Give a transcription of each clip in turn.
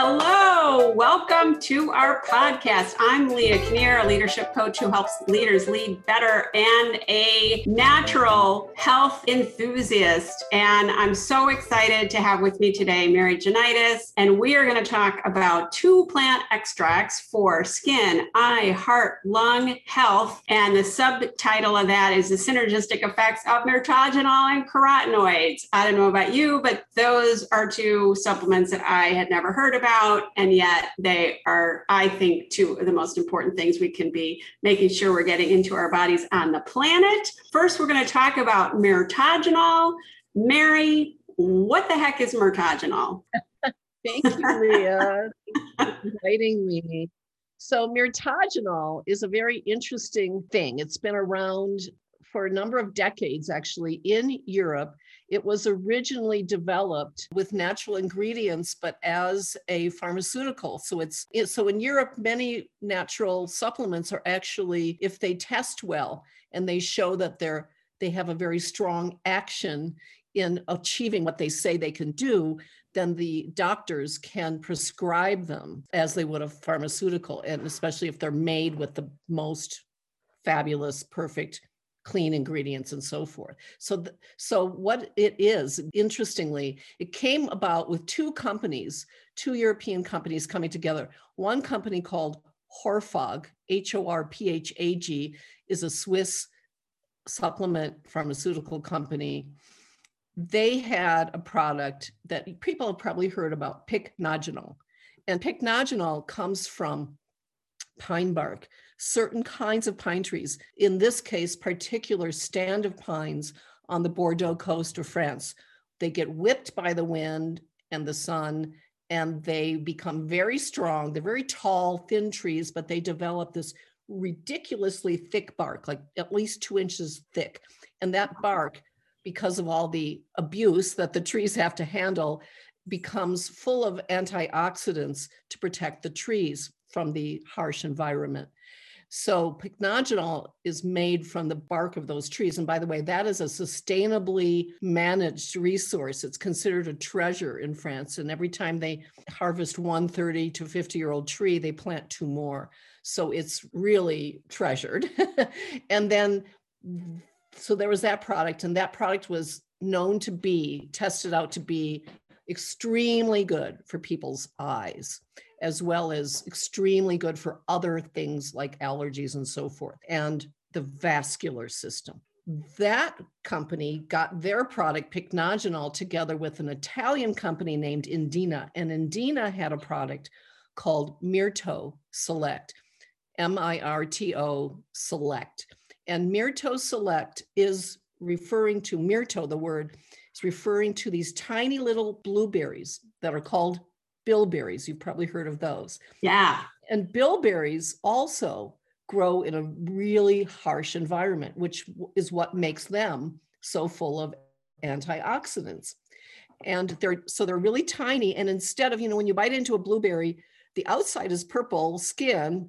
Hello, welcome to our podcast. I'm Leigha Kinnear, a leadership coach who helps leaders lead better and a natural health enthusiast. And I'm so excited to have with me today Mary Jonaitis. And we are going to talk about two plant extracts for skin, eye, heart, lung health. And the subtitle of that is the synergistic effects of mirtogenol and carotenoids. I don't know about you, but those are two supplements that I had never heard about about, and yet they are, I think, two of the most important things we can be making sure we're getting into our bodies on the planet. First, we're going to talk about mirtogenol. Mary, what the heck is mirtogenol? Thank you, Leigha, for inviting me. So, mirtogenol is a very interesting thing. It's been around for a number of decades, actually, in Europe. It was originally developed with natural ingredients, but as a pharmaceutical. So it's so in Europe, many natural supplements are actually, if they test well and they show that they're they have a very strong action in achieving what they say they can do, then the doctors can prescribe them as they would a pharmaceutical, and especially if they're made with the most fabulous, perfect clean ingredients and so forth. So, th- so what it is, interestingly, it came about with two companies, two European companies coming together. One company called Horphag, H O R P H A G, is a Swiss supplement pharmaceutical company. They had a product that people have probably heard about, pycnogenol. And pycnogenol comes from pine bark certain kinds of pine trees, in this case, particular stand of pines on the Bordeaux coast of France. They get whipped by the wind and the sun, and they become very strong. They're very tall, thin trees, but they develop this ridiculously thick bark, like at least two inches thick. And that bark, because of all the abuse that the trees have to handle, becomes full of antioxidants to protect the trees from the harsh environment. So pycnogenol is made from the bark of those trees. And by the way, that is a sustainably managed resource. It's considered a treasure in France. And every time they harvest one 30 to 50 year old tree, they plant two more. So it's really treasured. and then, so there was that product, and that product was known to be tested out to be extremely good for people's eyes as well as extremely good for other things like allergies and so forth, and the vascular system. That company got their product Pycnogenol together with an Italian company named Indena, and Indena had a product called Mirto Select, M I R T O Select. And Mirto Select is referring to Mirto, the word is referring to these tiny little blueberries that are called bilberries. You've probably heard of those. Yeah. And bilberries also grow in a really harsh environment, which is what makes them so full of antioxidants. And they're so they're really tiny. And instead of, you know, when you bite into a blueberry, the outside is purple skin,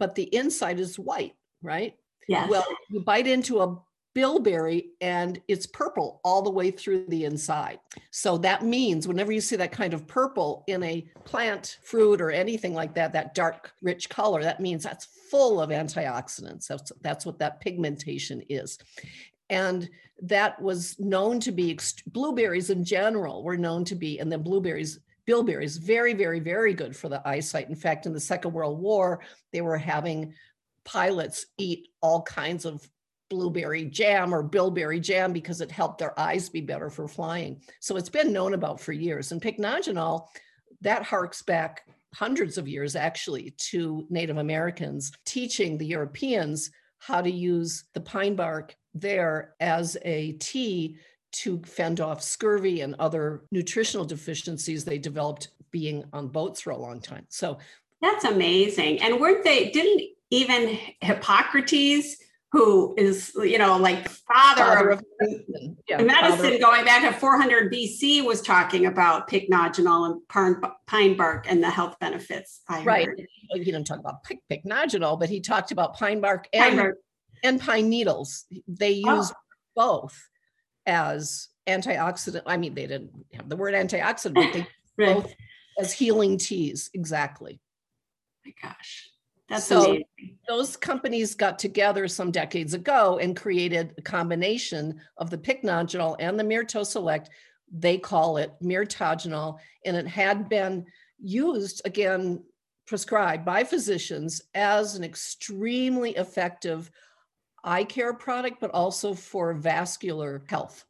but the inside is white, right? Yeah. Well, you bite into a bilberry and it's purple all the way through the inside. So that means whenever you see that kind of purple in a plant, fruit, or anything like that, that dark, rich color, that means that's full of antioxidants. That's, that's what that pigmentation is. And that was known to be blueberries in general were known to be, and then blueberries bilberries very very very good for the eyesight in fact in the second world war they were having pilots eat all kinds of blueberry jam or bilberry jam because it helped their eyes be better for flying. So it's been known about for years. And pycnogenol, that harks back hundreds of years actually to Native Americans teaching the Europeans how to use the pine bark there as a tea to fend off scurvy and other nutritional deficiencies they developed being on boats for a long time. So that's amazing. And weren't they, didn't even Hippocrates who is, you know, like father, father of, of medicine, yeah, medicine going back to 400 BC was talking about pycnogenol and pine bark and the health benefits. I right. Heard. He didn't talk about pycnogenol, but he talked about pine bark and, pine bark. and pine needles. They oh. use oh. both as antioxidant. I mean, they didn't have the word antioxidant, but they right. both as healing teas. Exactly. My gosh. That's so amazing. those companies got together some decades ago and created a combination of the pycnogenol and the Mirto Select. They call it Mirtogenol, and it had been used again, prescribed by physicians as an extremely effective eye care product, but also for vascular health.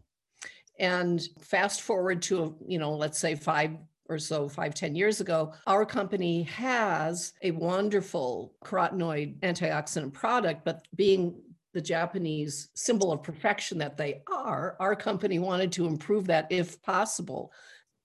And fast forward to, you know, let's say five or so, five ten years ago, our company has a wonderful carotenoid antioxidant product, but being the Japanese symbol of perfection that they are, our company wanted to improve that if possible.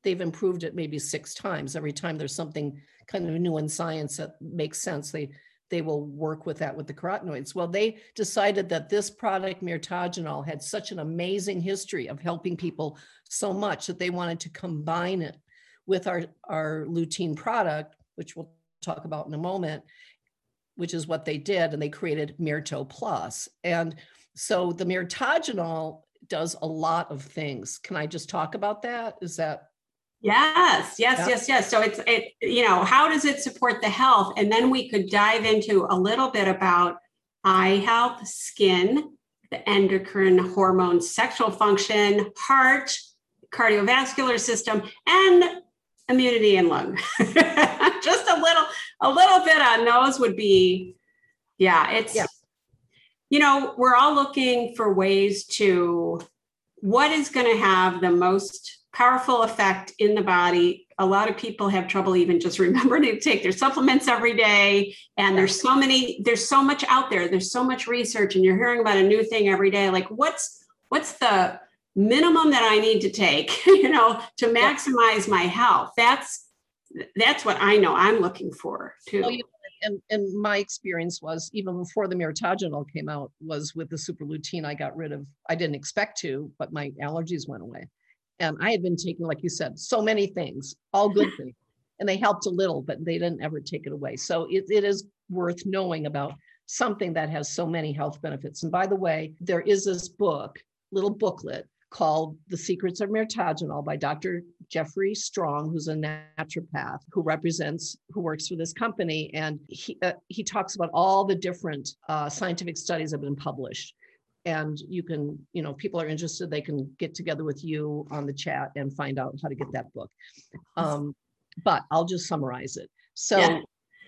They've improved it maybe six times. Every time there's something kind of new in science that makes sense, they they will work with that with the carotenoids. Well, they decided that this product, Mirtogenol, had such an amazing history of helping people so much that they wanted to combine it with our, our lutein product, which we'll talk about in a moment, which is what they did. And they created Myrto Plus. And so the Mirtogenol does a lot of things. Can I just talk about that? Is that Yes, yes, yeah. yes, yes. So it's it, you know, how does it support the health? And then we could dive into a little bit about eye health, skin, the endocrine hormone, sexual function, heart, cardiovascular system, and immunity and lung. Just a little, a little bit on those would be, yeah, it's yeah. you know, we're all looking for ways to what is going to have the most powerful effect in the body. A lot of people have trouble even just remembering to take their supplements every day. And there's so many, there's so much out there. There's so much research, and you're hearing about a new thing every day. Like, what's what's the minimum that I need to take, you know, to maximize my health? That's that's what I know I'm looking for too. Oh, you and, and my experience was even before the Mirtogenol came out was with the super lutein I got rid of. I didn't expect to, but my allergies went away. And I had been taking, like you said, so many things, all good things, and they helped a little, but they didn't ever take it away. So it, it is worth knowing about something that has so many health benefits. And by the way, there is this book, little booklet called The Secrets of Mirtogenol by Dr. Jeffrey Strong, who's a naturopath who represents, who works for this company. And he, uh, he talks about all the different uh, scientific studies that have been published and you can you know if people are interested they can get together with you on the chat and find out how to get that book um, but i'll just summarize it so yeah.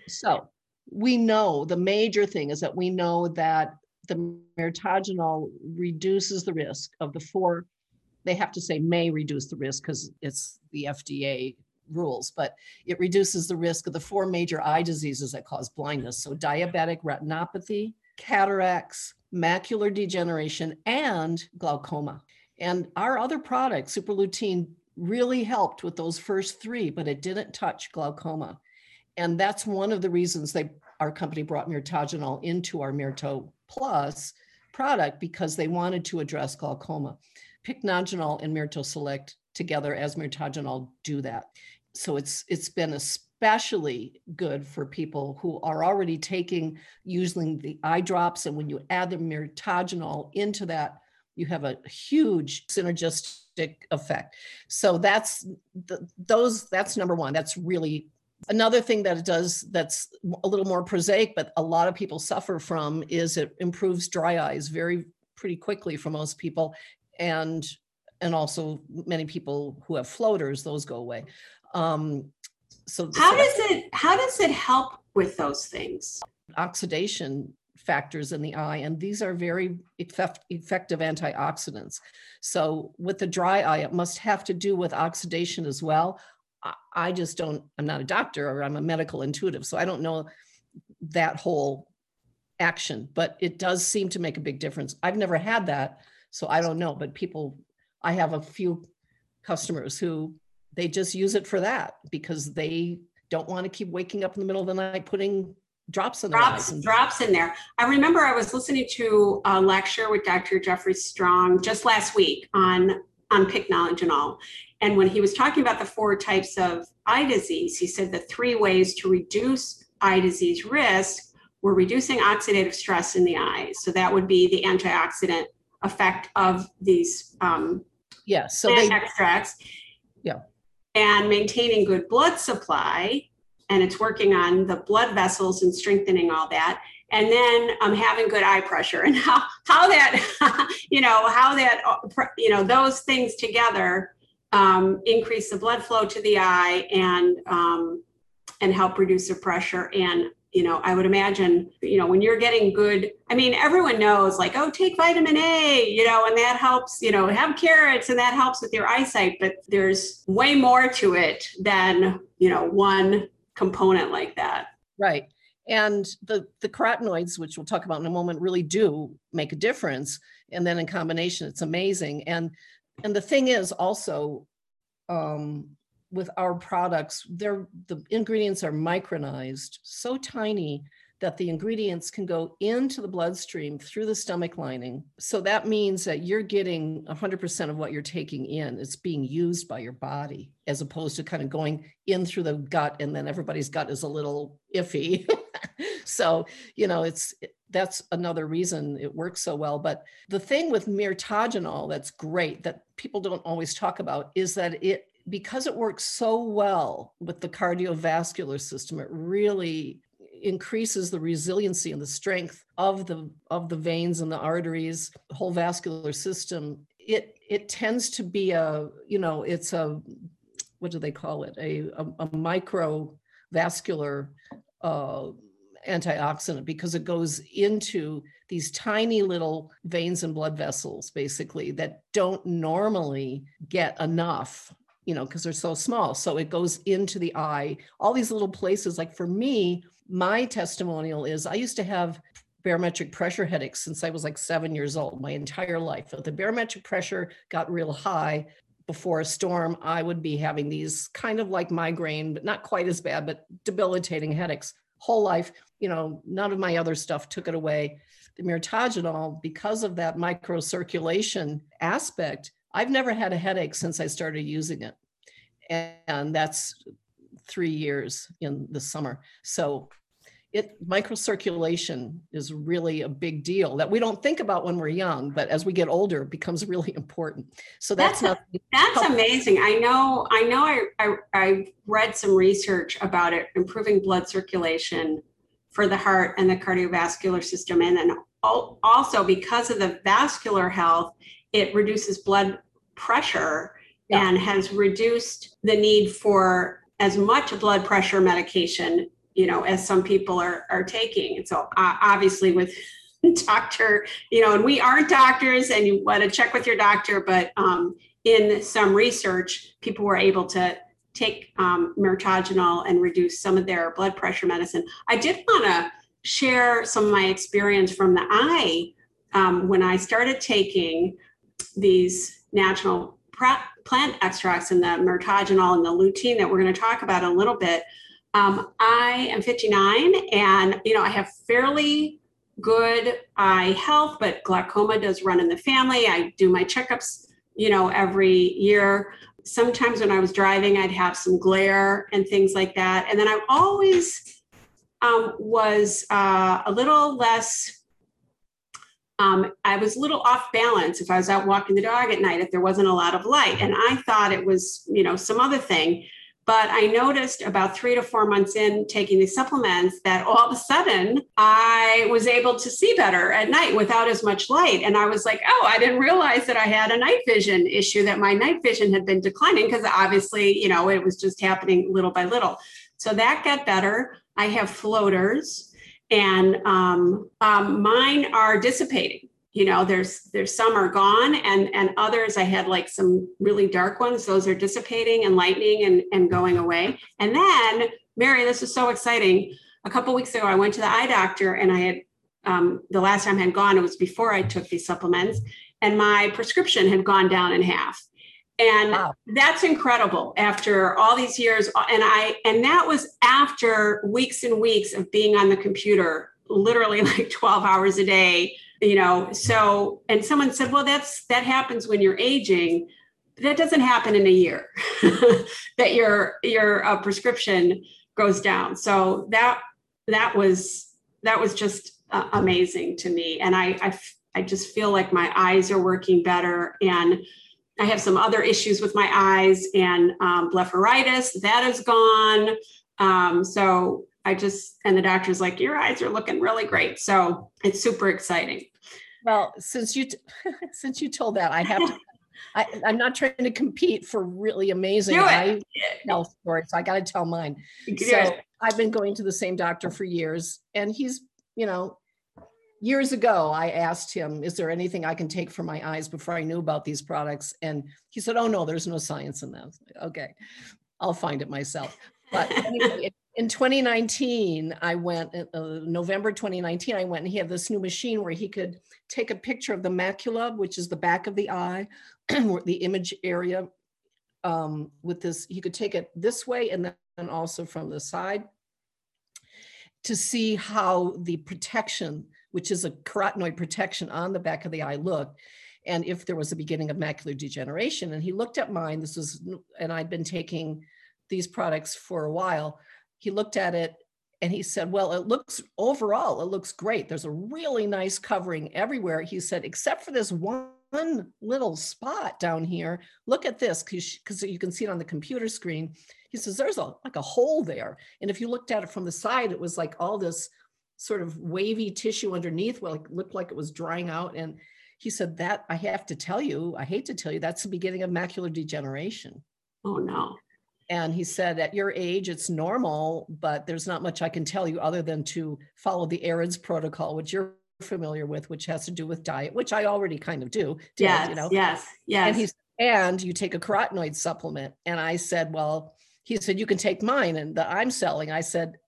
so we know the major thing is that we know that the mirtogenol reduces the risk of the four they have to say may reduce the risk because it's the fda rules but it reduces the risk of the four major eye diseases that cause blindness so diabetic retinopathy cataracts macular degeneration, and glaucoma. And our other product, Superlutein, really helped with those first three, but it didn't touch glaucoma. And that's one of the reasons they our company brought Mirtogenol into our Myrto Plus product because they wanted to address glaucoma. Pycnogenol and Mirto Select together as Mirtogenol do that. So it's it's been especially good for people who are already taking using the eye drops. And when you add the mirtogenol into that, you have a huge synergistic effect. So that's the, those. That's number one. That's really another thing that it does. That's a little more prosaic, but a lot of people suffer from is it improves dry eyes very pretty quickly for most people, and and also many people who have floaters, those go away. Um, so how does it how does it help with those things? Oxidation factors in the eye and these are very effect, effective antioxidants. So with the dry eye it must have to do with oxidation as well. I, just don't i'm not a doctor or i'm a medical intuitive so i don't know that whole action but it does seem to make a big difference. I've never had that so i don't know but people i have a few customers who they just use it for that because they don't want to keep waking up in the middle of the night putting drops in drops, and- drops in there. I remember I was listening to a lecture with Dr. Jeffrey Strong just last week on on pycnogenol. And all. And when he was talking about the four types of eye disease, he said the three ways to reduce eye disease risk were reducing oxidative stress in the eyes. So that would be the antioxidant effect of these um, yeah, so they, extracts. Yeah and maintaining good blood supply and it's working on the blood vessels and strengthening all that and then um, having good eye pressure and how how that you know how that uh, you know those things together um, increase the blood flow to the eye and um, and help reduce the pressure and you know i would imagine you know when you're getting good i mean everyone knows like oh take vitamin a you know and that helps you know have carrots and that helps with your eyesight but there's way more to it than you know one component like that. Right and the the carotenoids which we'll talk about in a moment really do make a difference and then in combination it's amazing and and the thing is also um with our products, they're the ingredients are micronized, so tiny that the ingredients can go into the bloodstream through the stomach lining. So that means that you're getting 100% of what you're taking in. It's being used by your body as opposed to kind of going in through the gut and then everybody's gut is a little iffy. so, you know, it's that's another reason it works so well. But the thing with mirtogenol that's great that people don't always talk about is that it because it works so well with the cardiovascular system, it really increases the resiliency and the strength of the of the veins and the arteries, whole vascular system. It it tends to be a you know it's a what do they call it a a, a microvascular uh, antioxidant because it goes into these tiny little veins and blood vessels basically that don't normally get enough you know, because they're so small. So it goes into the eye, all these little places. Like for me, my testimonial is I used to have barometric pressure headaches since I was like seven years old, my entire life. If the barometric pressure got real high before a storm, I would be having these kind of like migraine, but not quite as bad, but debilitating headaches. Whole life, you know, none of my other stuff took it away. The mirtogenol, because of that microcirculation aspect, I've never had a headache since I started using it. And that's three years in the summer. So it microcirculation is really a big deal that we don't think about when we're young, but as we get older, it becomes really important. So that's, that's not that's amazing. I know I know I, I I read some research about it improving blood circulation for the heart and the cardiovascular system. And then also because of the vascular health, it reduces blood pressure yeah. and has reduced the need for as much blood pressure medication you know as some people are are taking and so uh, obviously with doctor you know and we aren't doctors and you want to check with your doctor but um, in some research people were able to take um, and reduce some of their blood pressure medicine i did want to share some of my experience from the eye um, when i started taking these natural plant extracts and the mirtogenol and the lutein that we're going to talk about a little bit. Um, I am 59 and, you know, I have fairly good eye health, but glaucoma does run in the family. I do my checkups, you know, every year. Sometimes when I was driving, I'd have some glare and things like that. And then I always um, was uh, a little less um, I was a little off balance if I was out walking the dog at night, if there wasn't a lot of light. And I thought it was, you know, some other thing. But I noticed about three to four months in taking these supplements that all of a sudden I was able to see better at night without as much light. And I was like, oh, I didn't realize that I had a night vision issue, that my night vision had been declining because obviously, you know, it was just happening little by little. So that got better. I have floaters and um, um, mine are dissipating. You know there's there's some are gone and and others i had like some really dark ones. Those are dissipating and lightening and and going away. And then mary this is so exciting. A couple weeks ago i went to the eye doctor and i had um, the last time i had gone it was before i took these supplements and my prescription had gone down in half and wow. that's incredible after all these years. And i and that was after weeks and weeks of being on the computer literally like 12 hours a day you know? So and someone said well that's that happens when you're aging. That doesn't happen in a year that your your uh, prescription goes down. So that that was that was just uh, amazing to me. And I, I i just feel like my eyes are working better. And I have some other issues with my eyes and um, blepharitis. That is gone. Um, so I just, and the doctor's like, your eyes are looking really great. So it's super exciting. Well, since you, t- since you told that, I have to, I, am not trying to compete for really amazing eye health stories. So I got to tell mine. So I've been going to the same doctor for years and he's, you know, years ago, I asked him, Is there anything I can take for my eyes before I knew about these products? And he said, Oh, no, there's no science in that. okay, I'll find it myself. But anyway, in 2019, I went, uh, uh, November 2019, I went and he had this new machine where he could take a picture of the macula, which is the back of the eye, the image area um, with this. He could take it this way and then also from the side to see how the protection which is a carotenoid protection on the back of the eye, looked. And if there was a beginning of macular degeneration, and he looked at mine, this was, and I'd been taking these products for a while. He looked at it and he said, Well, it looks overall, it looks great. There's a really nice covering everywhere. He said, except for this one little spot down here. Look at this because you can see it on the computer screen. He says, There's a like a hole there. And if you looked at it from the side, it was like all this sort of wavy tissue underneath, well, it looked like it was drying out. And he said, That I have to tell you, I hate to tell you, that's the beginning of macular degeneration. Oh, no. And he said, At your age, it's normal, but there's not much I can tell you other than to follow the AREDS protocol, which you're familiar with, which has to do with diet, which I already kind of do. Did, yes, you know? yes, yes. And he's and you take a carotenoid supplement. And I said, Well, he said, you can take mine and that I'm selling. I said,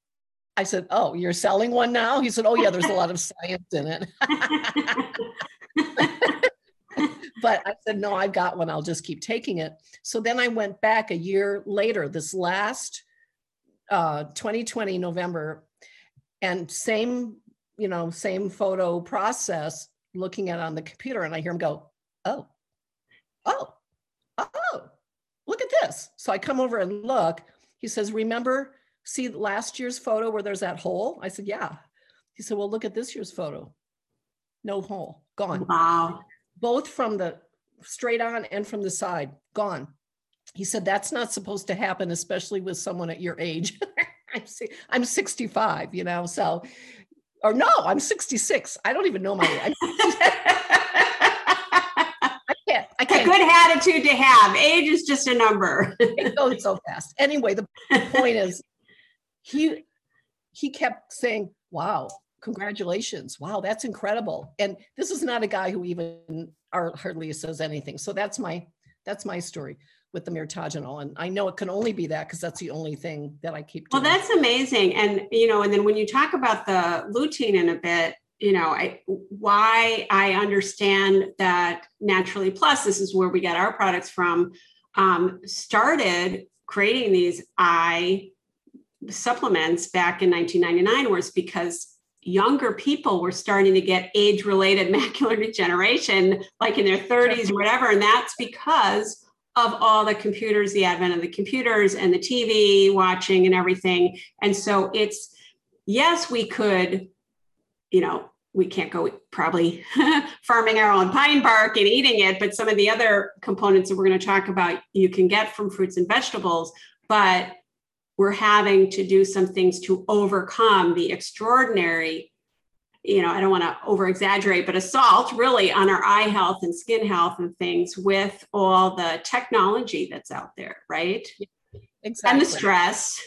I said, Oh, you're selling one now? He said, Oh, yeah, there's a lot of science in it. but I said, No, I've got one. I'll just keep taking it. So then I went back a year later, this last uh, 2020 November, and same, you know, same photo process looking at on the computer. And I hear him go, Oh, oh, oh, look at this. So I come over and look. He says, Remember see last year's photo where there's that hole? I said, yeah. He said, well, look at this year's photo. No hole, gone. Wow. Both from the straight on and from the side, gone. He said, that's not supposed to happen, especially with someone at your age. I'm 65, you know, so, or no, I'm 66. I don't even know my age. I can't, I can't. A good attitude to have. Age is just a number. it goes so fast. Anyway, the point is, he he kept saying, "Wow, congratulations! Wow, that's incredible!" And this is not a guy who even hardly says anything. So that's my that's my story with the mirtogenol, and I know it can only be that because that's the only thing that I keep. Doing. Well, that's amazing, and you know, and then when you talk about the lutein in a bit, you know, I why I understand that Naturally Plus, this is where we get our products from, um, started creating these eye supplements back in 1999 was because younger people were starting to get age related macular degeneration, like in their 30s or whatever. And that's because of all the computers, the advent of the computers and the TV watching and everything. And so it's, yes, we could, you know, we can't go probably farming our own pine bark and eating it, but some of the other components that we're going to talk about you can get from fruits and vegetables. But we're having to do some things to overcome the extraordinary you know i don't want to over exaggerate but assault really on our eye health and skin health and things with all the technology that's out there right? Exactly and the stress.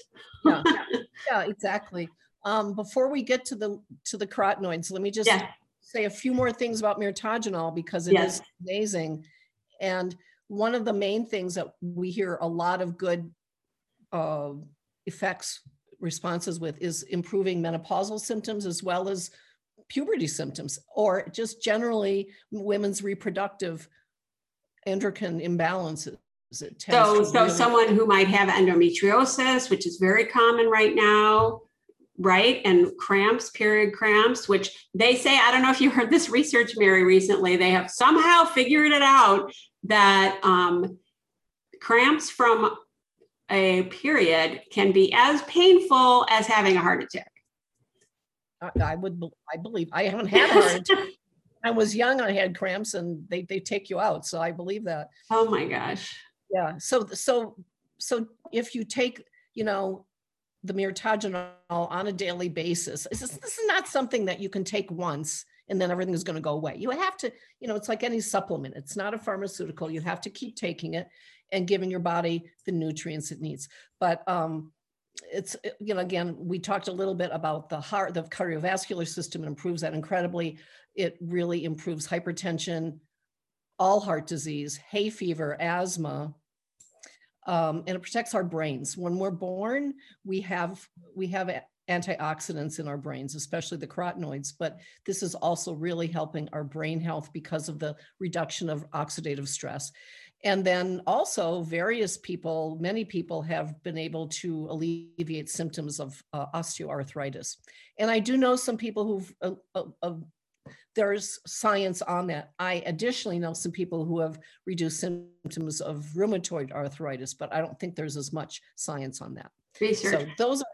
Yeah, yeah exactly. Um, before we get to the to the carotenoids let me just yeah. say a few more things about mirtogenol because it yes. is amazing. And one of the main things that we hear a lot of good uh, effects responses with is improving menopausal symptoms as well as puberty symptoms or just generally women's reproductive endocrine imbalances. So so really- someone who might have endometriosis which is very common right now right? And cramps period cramps which they say i don't know if you heard this research mary recently they have somehow figured it out that um, cramps from a period can be as painful as having a heart attack. I, I would, I believe, I haven't had a heart attack. I was young, I had cramps and they, they take you out. So I believe that. Oh my gosh. Yeah. So, so, so if you take, you know, the mirtogenol on a daily basis, this is, this is not something that you can take once and then everything is going to go away. You have to, you know, it's like any supplement. It's not a pharmaceutical. You have to keep taking it and giving your body the nutrients it needs. But um, it's you know again we talked a little bit about the heart the cardiovascular system improves that incredibly. It really improves hypertension all heart disease hay fever asthma um, and it protects our brains. When we're born we have we have antioxidants in our brains especially the carotenoids but this is also really helping our brain health because of the reduction of oxidative stress and then also, various people, many people have been able to alleviate symptoms of uh, osteoarthritis. And I do know some people who've, uh, uh, uh, there's science on that. I additionally know some people who have reduced symptoms of rheumatoid arthritis, but I don't think there's as much science on that. Research. So those are,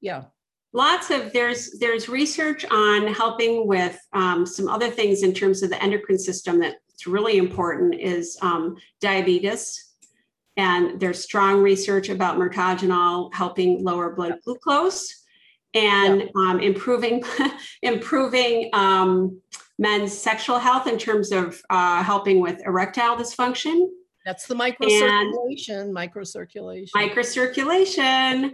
yeah lots of there's there's research on helping with um, some other things in terms of the endocrine system that's really important is um, diabetes and there's strong research about mirtogenol helping lower blood glucose and um, improving improving um, men's sexual health in terms of uh, helping with erectile dysfunction. That's the microcirculation and microcirculation. microcirculation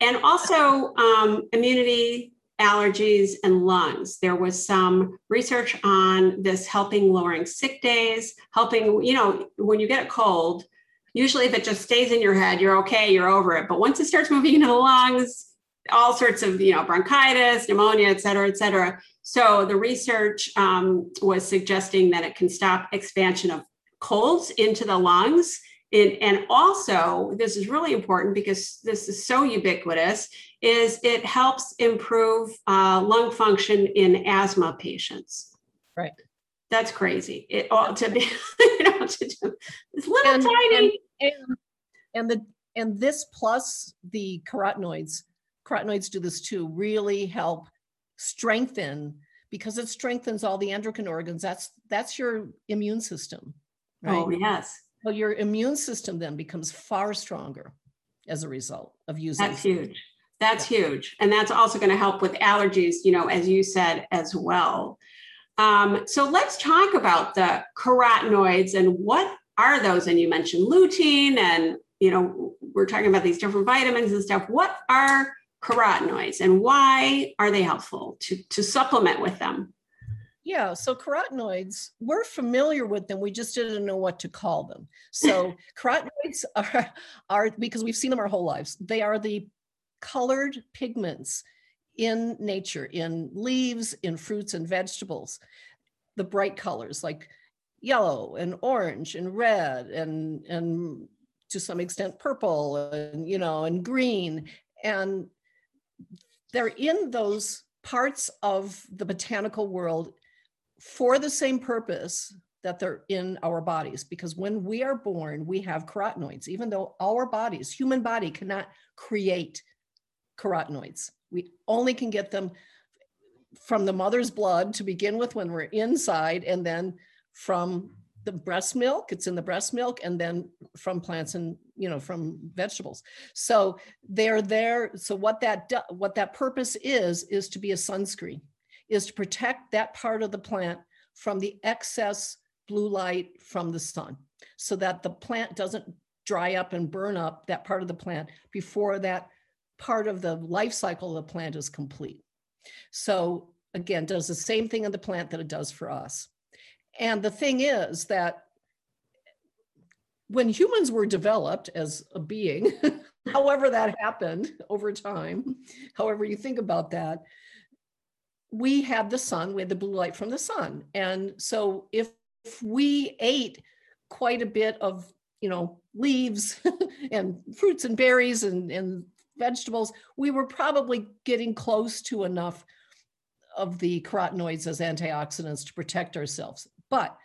and also um, immunity, allergies, and lungs. There was some research on this helping lowering sick days, helping, you know, when you get a cold, usually if it just stays in your head, you're okay, you're over it. But once it starts moving into the lungs, all sorts of, you know, bronchitis, pneumonia, et cetera, et cetera. So the research um, was suggesting that it can stop expansion of colds into the lungs it, and also, this is really important because this is so ubiquitous, is it helps improve uh, lung function in asthma patients. Right. That's crazy. It ought to be, you know, to do this little and, tiny. And, and, and the and this plus the carotenoids, carotenoids do this too, really help strengthen because it strengthens all the endocrine organs. That's that's your immune system. Right? Oh yes well, your immune system then becomes far stronger as a result of using. That's huge. That's yeah. huge. And that's also going to help with allergies, you know, as you said as well. Um, so let's talk about the carotenoids and what are those? And you mentioned lutein and, you know, we're talking about these different vitamins and stuff. What are carotenoids and why are they helpful to, to supplement with them? Yeah, so carotenoids, we're familiar with them. We just didn't know what to call them. So carotenoids are, are, because we've seen them our whole lives, they are the colored pigments in nature, in leaves, in fruits and vegetables. The bright colors like yellow and orange and red and, and to some extent purple and, you know, and green. And they're in those parts of the botanical world for the same purpose that they're in our bodies because when we are born we have carotenoids. Even though our bodies human body cannot create carotenoids. We only can get them from the mother's blood to begin with when we're inside and then from the breast milk it's in the breast milk and then from plants and you know from vegetables. So they're there. So what that do, what that purpose is is to be a sunscreen is to protect that part of the plant from the excess blue light from the sun so that the plant doesn't dry up and burn up that part of the plant before that part of the life cycle of the plant is complete. So again, does the same thing in the plant that it does for us. And the thing is that when humans were developed as a being, however that happened over time, however you think about that, we had the sun, we had the blue light from the sun. And so if, if we ate quite a bit of, you know, leaves and fruits and berries and, and vegetables, we were probably getting close to enough of the carotenoids as antioxidants to protect ourselves. But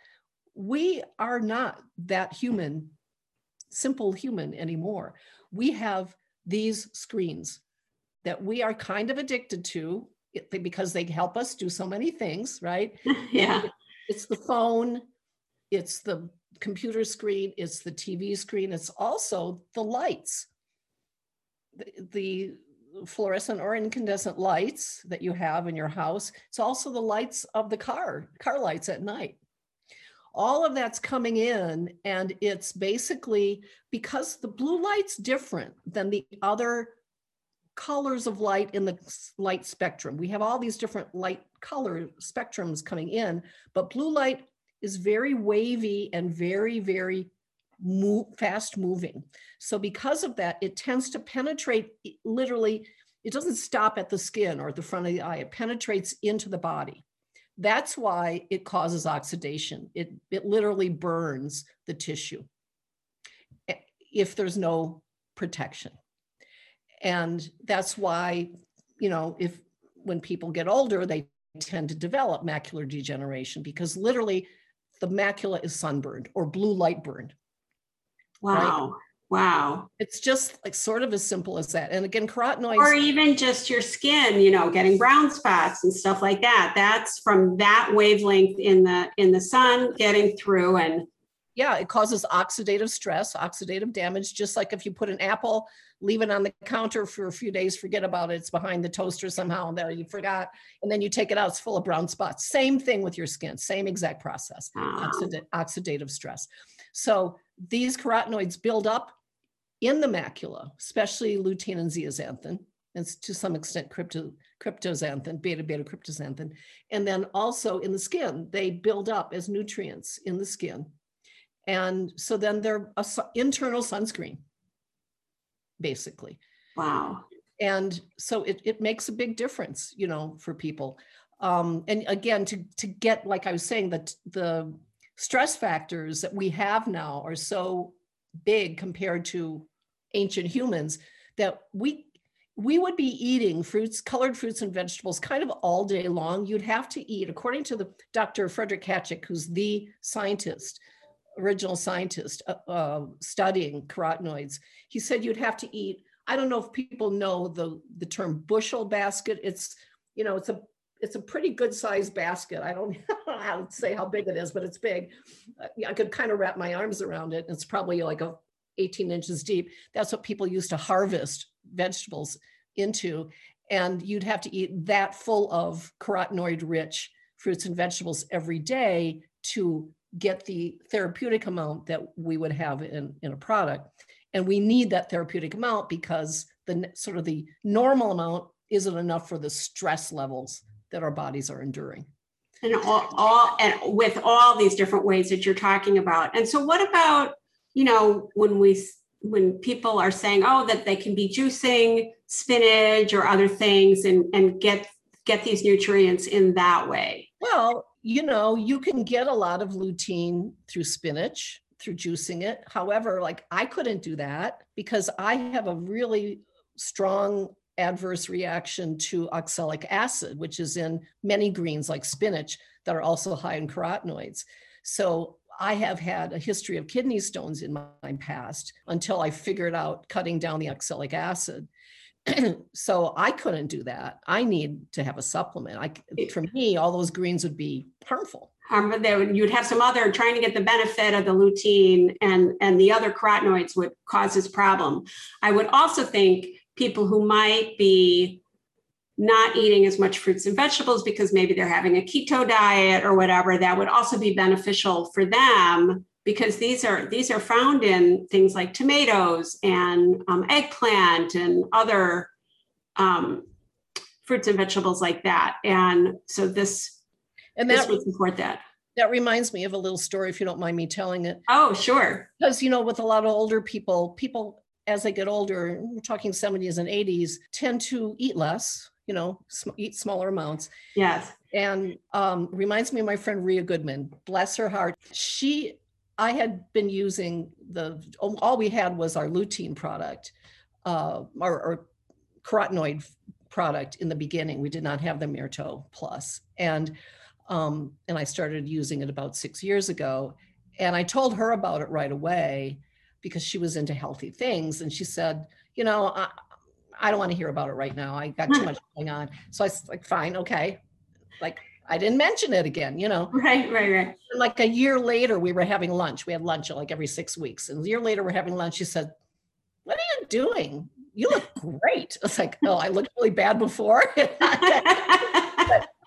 we are not that human, simple human anymore. We have these screens that we are kind of addicted to because they help us do so many things, right? yeah. It's the phone, it's the computer screen, it's the TV screen, it's also the lights. The, the fluorescent or incandescent lights that you have in your house. It's also the lights of the car, car lights at night. All of that's coming in, and it's basically because the blue light's different than the other colors of light in the light spectrum. We have all these different light color spectrums coming in, but blue light is very wavy and very, very move, fast moving. So because of that, it tends to penetrate literally, it doesn't stop at the skin or at the front of the eye, it penetrates into the body. That's why it causes oxidation. It, it literally burns the tissue eh, if there's no protection. And that's why, you know, if when people get older, they tend to develop macular degeneration because literally the macula is sunburned or blue light burned. Wow. Right? Wow. It's just like sort of as simple as that. And again, carotenoids. Or even just your skin, you know, getting brown spots and stuff like that. That's from that wavelength in the in the sun getting through and yeah, it causes oxidative stress, oxidative damage, just like if you put an apple, leave it on the counter for a few days, forget about it, it's behind the toaster somehow, and there you forgot, and then you take it out, it's full of brown spots. Same thing with your skin, same exact process. Ah. Oxid- oxidative stress. So these carotenoids build up in the macula, especially lutein and zeaxanthin, and to some extent crypto, cryptoxanthin, beta beta cryptoxanthin, and then also in the skin, they build up as nutrients in the skin and so then they're a su- internal sunscreen, basically. Wow. And so it, it makes a big difference, you know, for people. Um, and again, to, to get, like I was saying, that the stress factors that we have now are so big compared to ancient humans that we we would be eating fruits, colored fruits and vegetables kind of all day long. You'd have to eat, according to the Dr. Frederick Khachik, who's the scientist original scientist uh, uh, studying carotenoids, he said you'd have to eat. I don't know if people know the the term bushel basket. It's you know it's a it's a pretty good sized basket. I don't how to say how big it is, but it's big. Uh, I could kind of wrap my arms around it. It's probably like a 18 inches deep. That's what people used to harvest vegetables into. And you'd have to eat that full of carotenoid rich fruits and vegetables every day to get the therapeutic amount that we would have in, in a product. And we need that therapeutic amount because the sort of the normal amount isn't enough for the stress levels that our bodies are enduring. And all, all and with all these different ways that you're talking about. And so what about, you know, when we when people are saying, oh, that they can be juicing spinach or other things and, and get get these nutrients in that way? Well, you know, you can get a lot of lutein through spinach, through juicing it. However, like I couldn't do that because I have a really strong adverse reaction to oxalic acid, which is in many greens like spinach that are also high in carotenoids. So I have had a history of kidney stones in my past until I figured out cutting down the oxalic acid. so I couldn't do that. I need to have a supplement. I, for me, all those greens would be harmful. Harmful. There, you'd have some other trying to get the benefit of the lutein, and and the other carotenoids would cause this problem. I would also think people who might be not eating as much fruits and vegetables because maybe they're having a keto diet or whatever that would also be beneficial for them because these are these are found in things like tomatoes and um, eggplant and other um, fruits and vegetables like that. And so this and that this would support that. That reminds me of a little story, if you don't mind me telling it. Oh, sure. Because you know, with a lot of older people, people as they get older, we're talking 70s and 80s, tend to eat less. You know, sm- eat smaller amounts. Yes. And um, reminds me of my friend Ria Goodman. Bless her heart. She I had been using the, all we had was our lutein product, uh, our, our carotenoid product in the beginning. We did not have the Mirto And, um, and I started using it about six years ago. And I told her about it right away because she was into healthy things. And she said, you know, I, I don't want to hear about it right now. I got too much going on. So I was like, fine, okay. Like I didn't mention it again, you know. Right, right, right. Like a year later, we were having lunch. We had lunch like every six weeks. And a year later, we're having lunch. She said, What are you doing? You look great. I was like, Oh, I looked really bad before.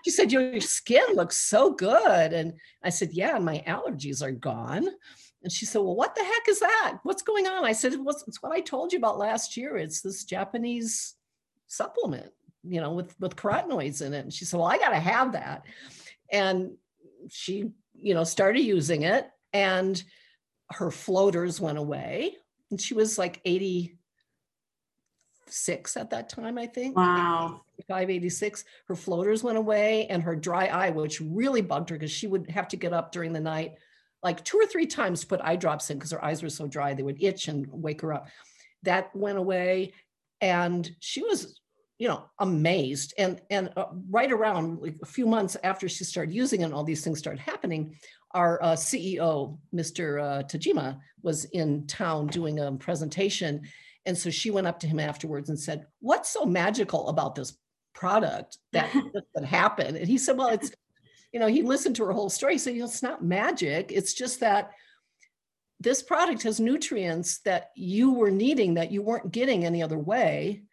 she said, Your skin looks so good. And I said, Yeah, and my allergies are gone. And she said, Well, what the heck is that? What's going on? I said, It's what I told you about last year. It's this Japanese supplement you know, with with carotenoids in it. And she said, "Well, I got to have that." And she, you know, started using it, and her floaters went away, and she was like 86 at that time, I think. Wow. 586 her floaters went away and her dry eye which really bugged her because she would have to get up during the night like two or three times to put eye drops in because her eyes were so dry they would itch and wake her up that went away and she was you know amazed. And and uh, right around like a few months after she started using it and all these things started happening our uh, ceo mr uh, tajima was in town doing a presentation. And so she went up to him afterwards and said what's so magical about this product that that happened? And he said well it's you know he listened to her whole story. He said you know, it's not magic. It's just that this product has nutrients that you were needing that you weren't getting any other way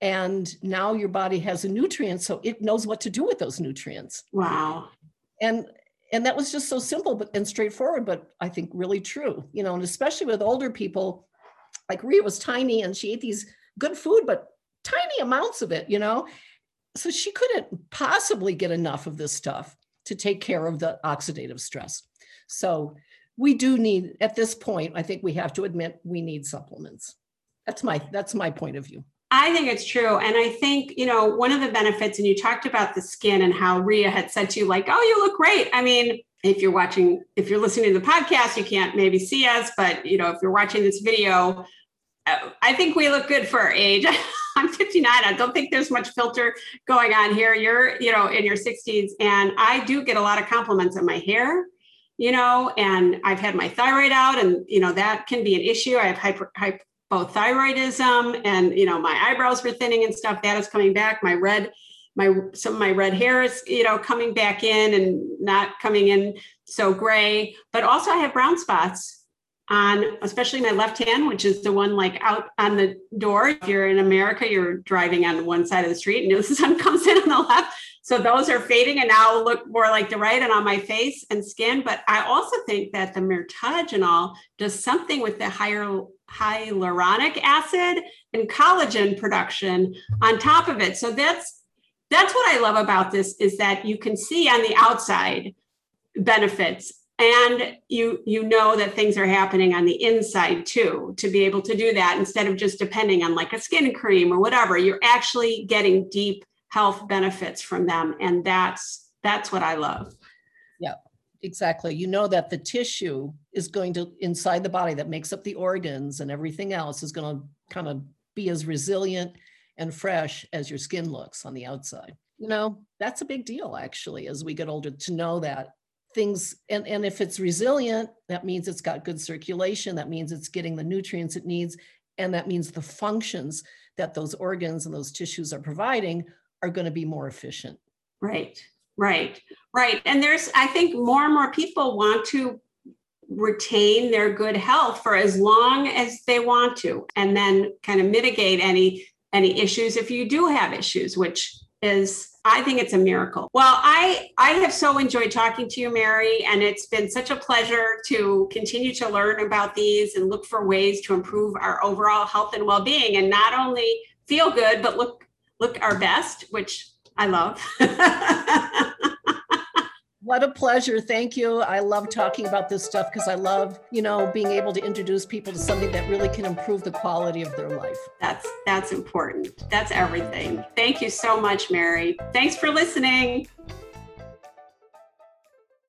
and now your body has a nutrient so it knows what to do with those nutrients. Wow. And and that was just so simple but and straightforward but i think really true you know and especially with older people like Ria was tiny and she ate these good food but tiny amounts of it you know? So she couldn't possibly get enough of this stuff to take care of the oxidative stress. So we do need at this point i think we have to admit we need supplements. That's my that's my point of view I think it's true. And I think, you know, one of the benefits, and you talked about the skin and how Ria had said to you, like, oh, you look great. I mean, if you're watching, if you're listening to the podcast, you can't maybe see us, but, you know, if you're watching this video, uh, I think we look good for our age. I'm 59. I don't think there's much filter going on here. You're, you know, in your 60s. And I do get a lot of compliments on my hair, you know, and I've had my thyroid out, and, you know, that can be an issue. I have hyper, hyper both thyroidism and you know my eyebrows were thinning and stuff. That is coming back. My red my some of my red hair is you know coming back in and not coming in so gray. But also i have brown spots on especially my left hand which is the one like out on the door. If you're in america you're driving on one side of the street and the sun comes in on the left. So those are fading and now look more like the right and on my face and skin. But i also think that the mirtogenol does something with the higher hyaluronic acid and collagen production on top of it. So that's that's what I love about this is that you can see on the outside benefits and you you know that things are happening on the inside too to be able to do that instead of just depending on like a skin cream or whatever you're actually getting deep health benefits from them and that's that's what I love. Exactly. You know that the tissue is going to inside the body that makes up the organs and everything else is going to kind of be as resilient and fresh as your skin looks on the outside. You know that's a big deal actually as we get older to know that things and, and if it's resilient that means it's got good circulation that means it's getting the nutrients it needs and that means the functions that those organs and those tissues are providing are going to be more efficient. Right Right, right. And there's, I think more and more people want to retain their good health for as long as they want to and then kind of mitigate any any issues if you do have issues which is I think it's a miracle. Well, I I have so enjoyed talking to you, Mary, and it's been such a pleasure to continue to learn about these and look for ways to improve our overall health and well-being, and not only feel good but look look our best, which I love. what a pleasure. Thank you. I love talking about this stuff because I love, you know, being able to introduce people to something that really can improve the quality of their life. That's that's important. That's everything. Thank you so much, Mary. Thanks for listening.